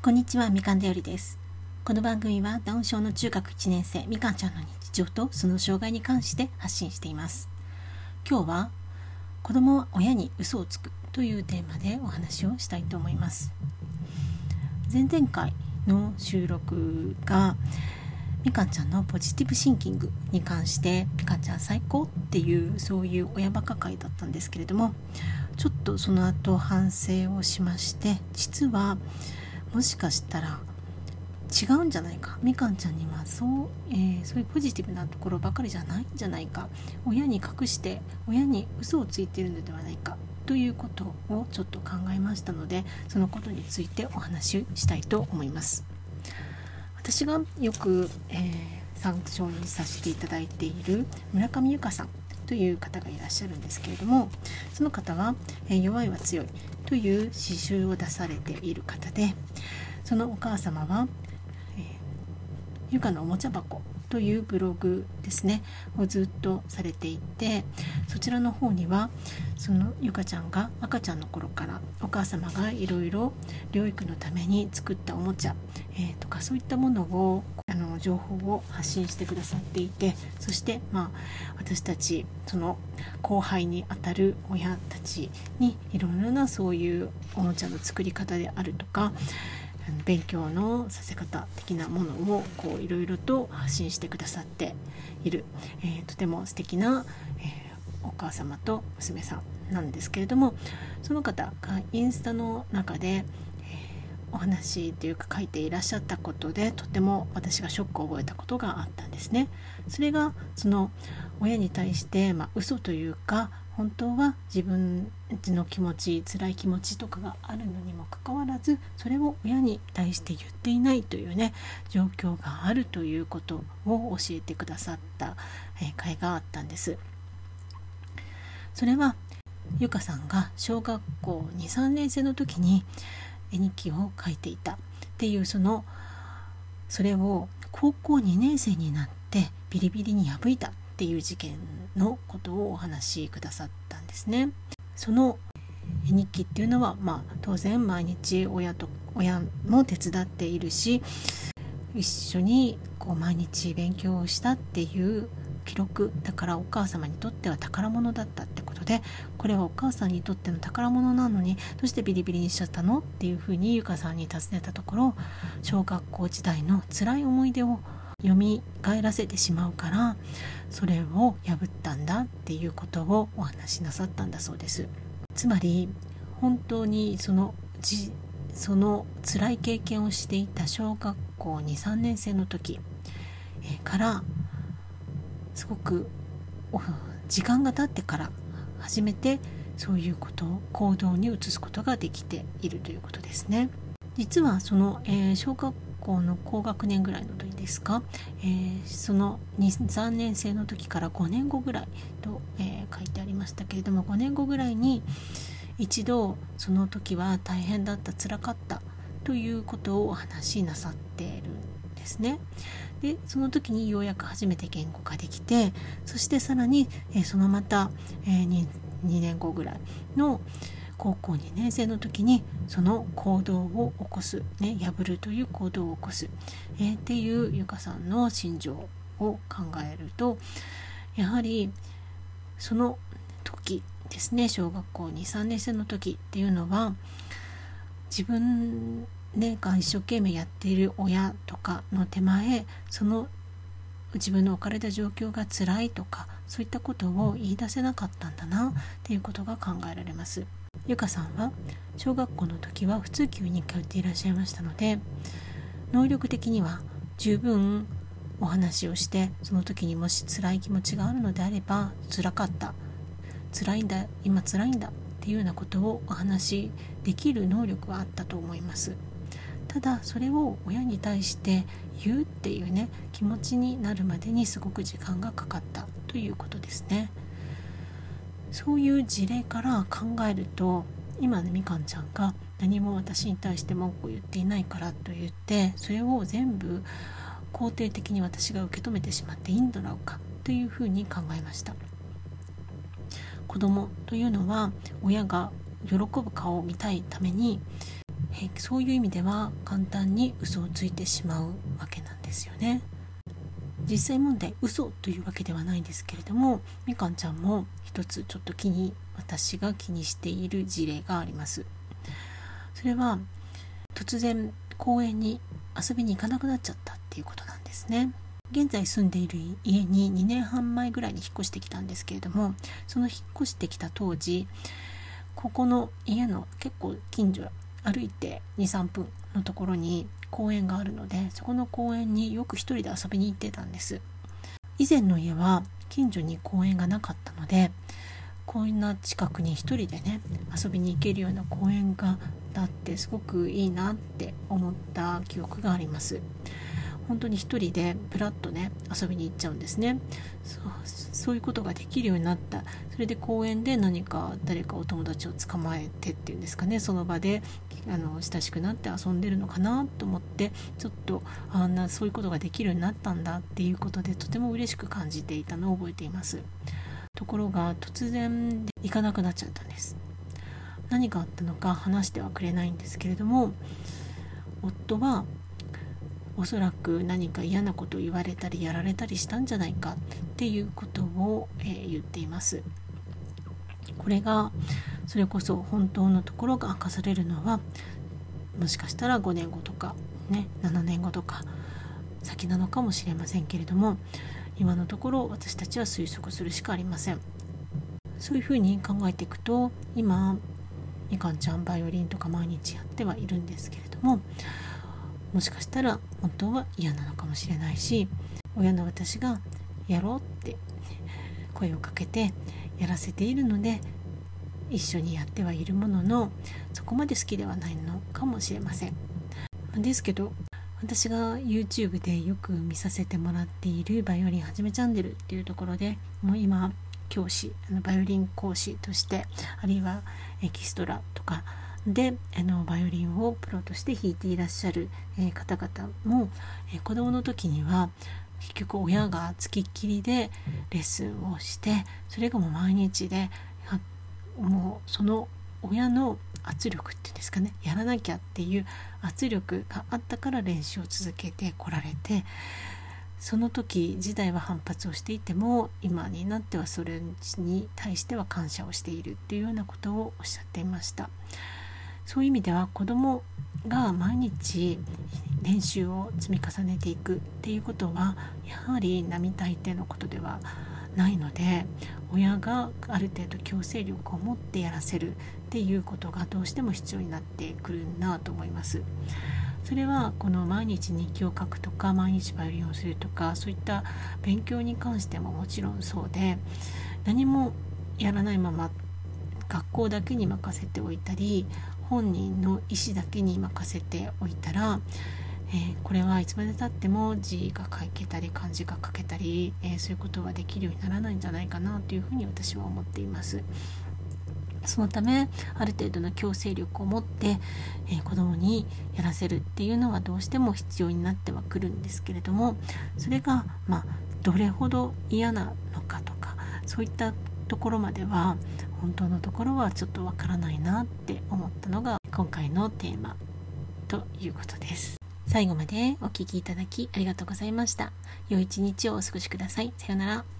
こんにちは、みかんだよりです。この番組はダウン症の中学1年生みかんちゃんの日常とその障害に関して発信しています。今日は子供は親に嘘をつくというテーマでお話をしたいと思います。前々回の収録がみかんちゃんのポジティブシンキングに関してみかんちゃん最高っていうそういう親バカ会だったんですけれどもちょっとその後反省をしまして実はもしかしたら違うんじゃないか。みかんちゃんにはそう,、えー、そういうポジティブなところばかりじゃないんじゃないか。親に隠して親に嘘をついてるのではないか。ということをちょっと考えましたのでそのことについてお話ししたいと思います。私がよく、えー、参照にさせていただいている村上由香さんという方がいらっしゃるんですけれどもその方は「え、弱いは強い」という詩集を出されている方でそのお母様は、えー、ゆかのおもちゃ箱というブログですねをずっとされていてそちらの方にはそのゆかちゃんが赤ちゃんの頃からお母様がいろいろ療育のために作ったおもちゃ、えー、とかそういったものをあの情報を発信してくださっていてそしてまあ私たちその後輩にあたる親たちにいろいろなそういうおもちゃの作り方であるとか勉強のさせ方的なものをこういろいろと発信してくださっている、えー、とても素敵な、えー、お母様と娘さんなんですけれどもその方がインスタの中でえ、お話というか書いていらっしゃったことでとても私がショックを覚えたことがあったんですね。それがその親に対して、まあ、嘘というか本当は自分の気持ち辛い気持ちとかがあるのにもかかわらずそれを親に対して言っていないというね状況があるということを教えてくださった、会があったんです。それはゆかさんが小学校23年生の時に絵日記を書いていたっていうそのそれを高校2年生になってビリビリに破いたていう事件のことをお話しくださったんですね。その日記っていうのは、まあ、当然毎日親と親も手伝っているし一緒にこう毎日勉強をしたっていう記録だからお母様にとっては宝物だったってことでこれはお母さんにとっての宝物なのにどうしてビリビリにしちゃったの？っていうふうにゆかさんに尋ねたところ小学校時代の辛い思い出を蘇らせてしまうからそれを破ったんだっていうことをお話しなさったんだそうですつまり本当にそのじその辛い経験をしていた小学校23年生の時からすごく時間が経ってから初めてそういうことを行動に移すことができているということですね。実はその、えー、小学校の高学年ぐらいの時ですか、えー、その3年生の時から5年後ぐらいと、えー、書いてありましたけれども5年後ぐらいに一度その時は大変だったつらかったということをお話しなさっているんですね。でその時にようやく初めて言語化できてそしてさらに、えー、そのまた、えー、2, 2年後ぐらいの、高校2年生の時にその行動を起こす、ね、破るという行動を起こす、えー、っていうゆかさんの心情を考えるとやはりその時ですね小学校23年生の時っていうのは自分ね、が一生懸命やっている親とかの手前その自分の置かれた状況が辛いとかそういったことを言い出せなかったんだなっていうことが考えられます。ゆかさんは小学校の時は普通級に通っていらっしゃいましたので能力的には十分お話をしてその時にもし辛い気持ちがあるのであれば辛かった辛いんだ今辛いんだっていうようなことをお話しできる能力はあったと思いますただそれを親に対して言うっていうね気持ちになるまでにすごく時間がかかったということですね。そういう事例から考えると今ねみかんちゃんが何も私に対して文句を言っていないからと言ってそれを全部肯定的に私が受け止めてしまっていいんだろうかというふうに考えました子供というのは親が喜ぶ顔を見たいためにそういう意味では簡単に嘘をついてしまうわけなんですよね。実際問題嘘というわけではないんですけれどもみかんちゃんも一つちょっと気に私が気にしている事例があります。それは突然公園に遊びに行かなくなっちゃったっていうことなんですね。現在住んでいる家に2年半前ぐらいに引っ越してきたんですけれどもその引っ越してきた当時ここの家の結構近所歩いて23分のところに公園があるのでそこの公園によく一人で遊びに行ってたんです。以前の家は近所に公園がなかったのでこんな近くに一人でね遊びに行けるような公園がだってすごくいいなって思った記憶があります。本当に一人でプラッとね遊びに行っちゃうんですね。そういうことができるようになった。それで公園で何か誰かお友達を捕まえてっていうんですかねその場であの親しくなって遊んでるのかなと思ってちょっとあんなそういうことができるようになったんだっていうことでとても嬉しく感じていたのを覚えています。ところが突然行かなくなっちゃったんです。何があったのか話してはくれないんですけれども夫はおそらく何か嫌なことを言われたりやられたりしたんじゃないかっていうことを、えー、言っています。これがそれこそ本当のところが明かされるのはもしかしたら5年後とかね7年後とか先なのかもしれませんけれども今のところ私たちは推測するしかありません。そういうふうに考えていくと今みかんちゃんバイオリンとか毎日やってはいるんですけれどももしかしたら本当は嫌なのかもしれないし親の私がやろうって声をかけてやらせているので一緒にやってはいるもののそこまで好きではないのかもしれません。ですけど私が YouTube でよく見させてもらっているバイオリンはじめチャンネルっていうところでもう今教師あのバイオリン講師としてあるいはエキストラとかであのバイオリンをプロとして弾いていらっしゃる、方々も、子どもの時には結局親がつきっきりでレッスンをしてそれがもう毎日でもうその親の圧力っていうんですかねやらなきゃっていう圧力があったから練習を続けてこられてその時時代は反発をしていても今になってはそれに対しては感謝をしているっていうようなことをおっしゃっていました。そういう意味では子どもが毎日練習を積み重ねていくっていうことはやはり並大抵のことではないので親がある程度強制力を持ってやらせるっていうことがどうしても必要になってくるなと思います。それはこの毎日日記を書くとか毎日バイオリンをするとかそういった勉強に関してももちろんそうで何もやらないまま学校だけに任せておいたり本人の意思だけに任せておいたら、えー、これはいつまでたっても字が書けたり漢字が書けたり、えー、そういうことはできるようにならないんじゃないかなというふうに私は思っています。そのためある程度の強制力を持って、えー、子供にやらせるっていうのはどうしても必要になってはくるんですけれどもそれがまあどれほど嫌なのかとかそういったところまでは本当のところはちょっとわからないなって思ったのが今回のテーマということです最後までお聴きいただきありがとうございました。良い一日をお過ごしください。さようなら。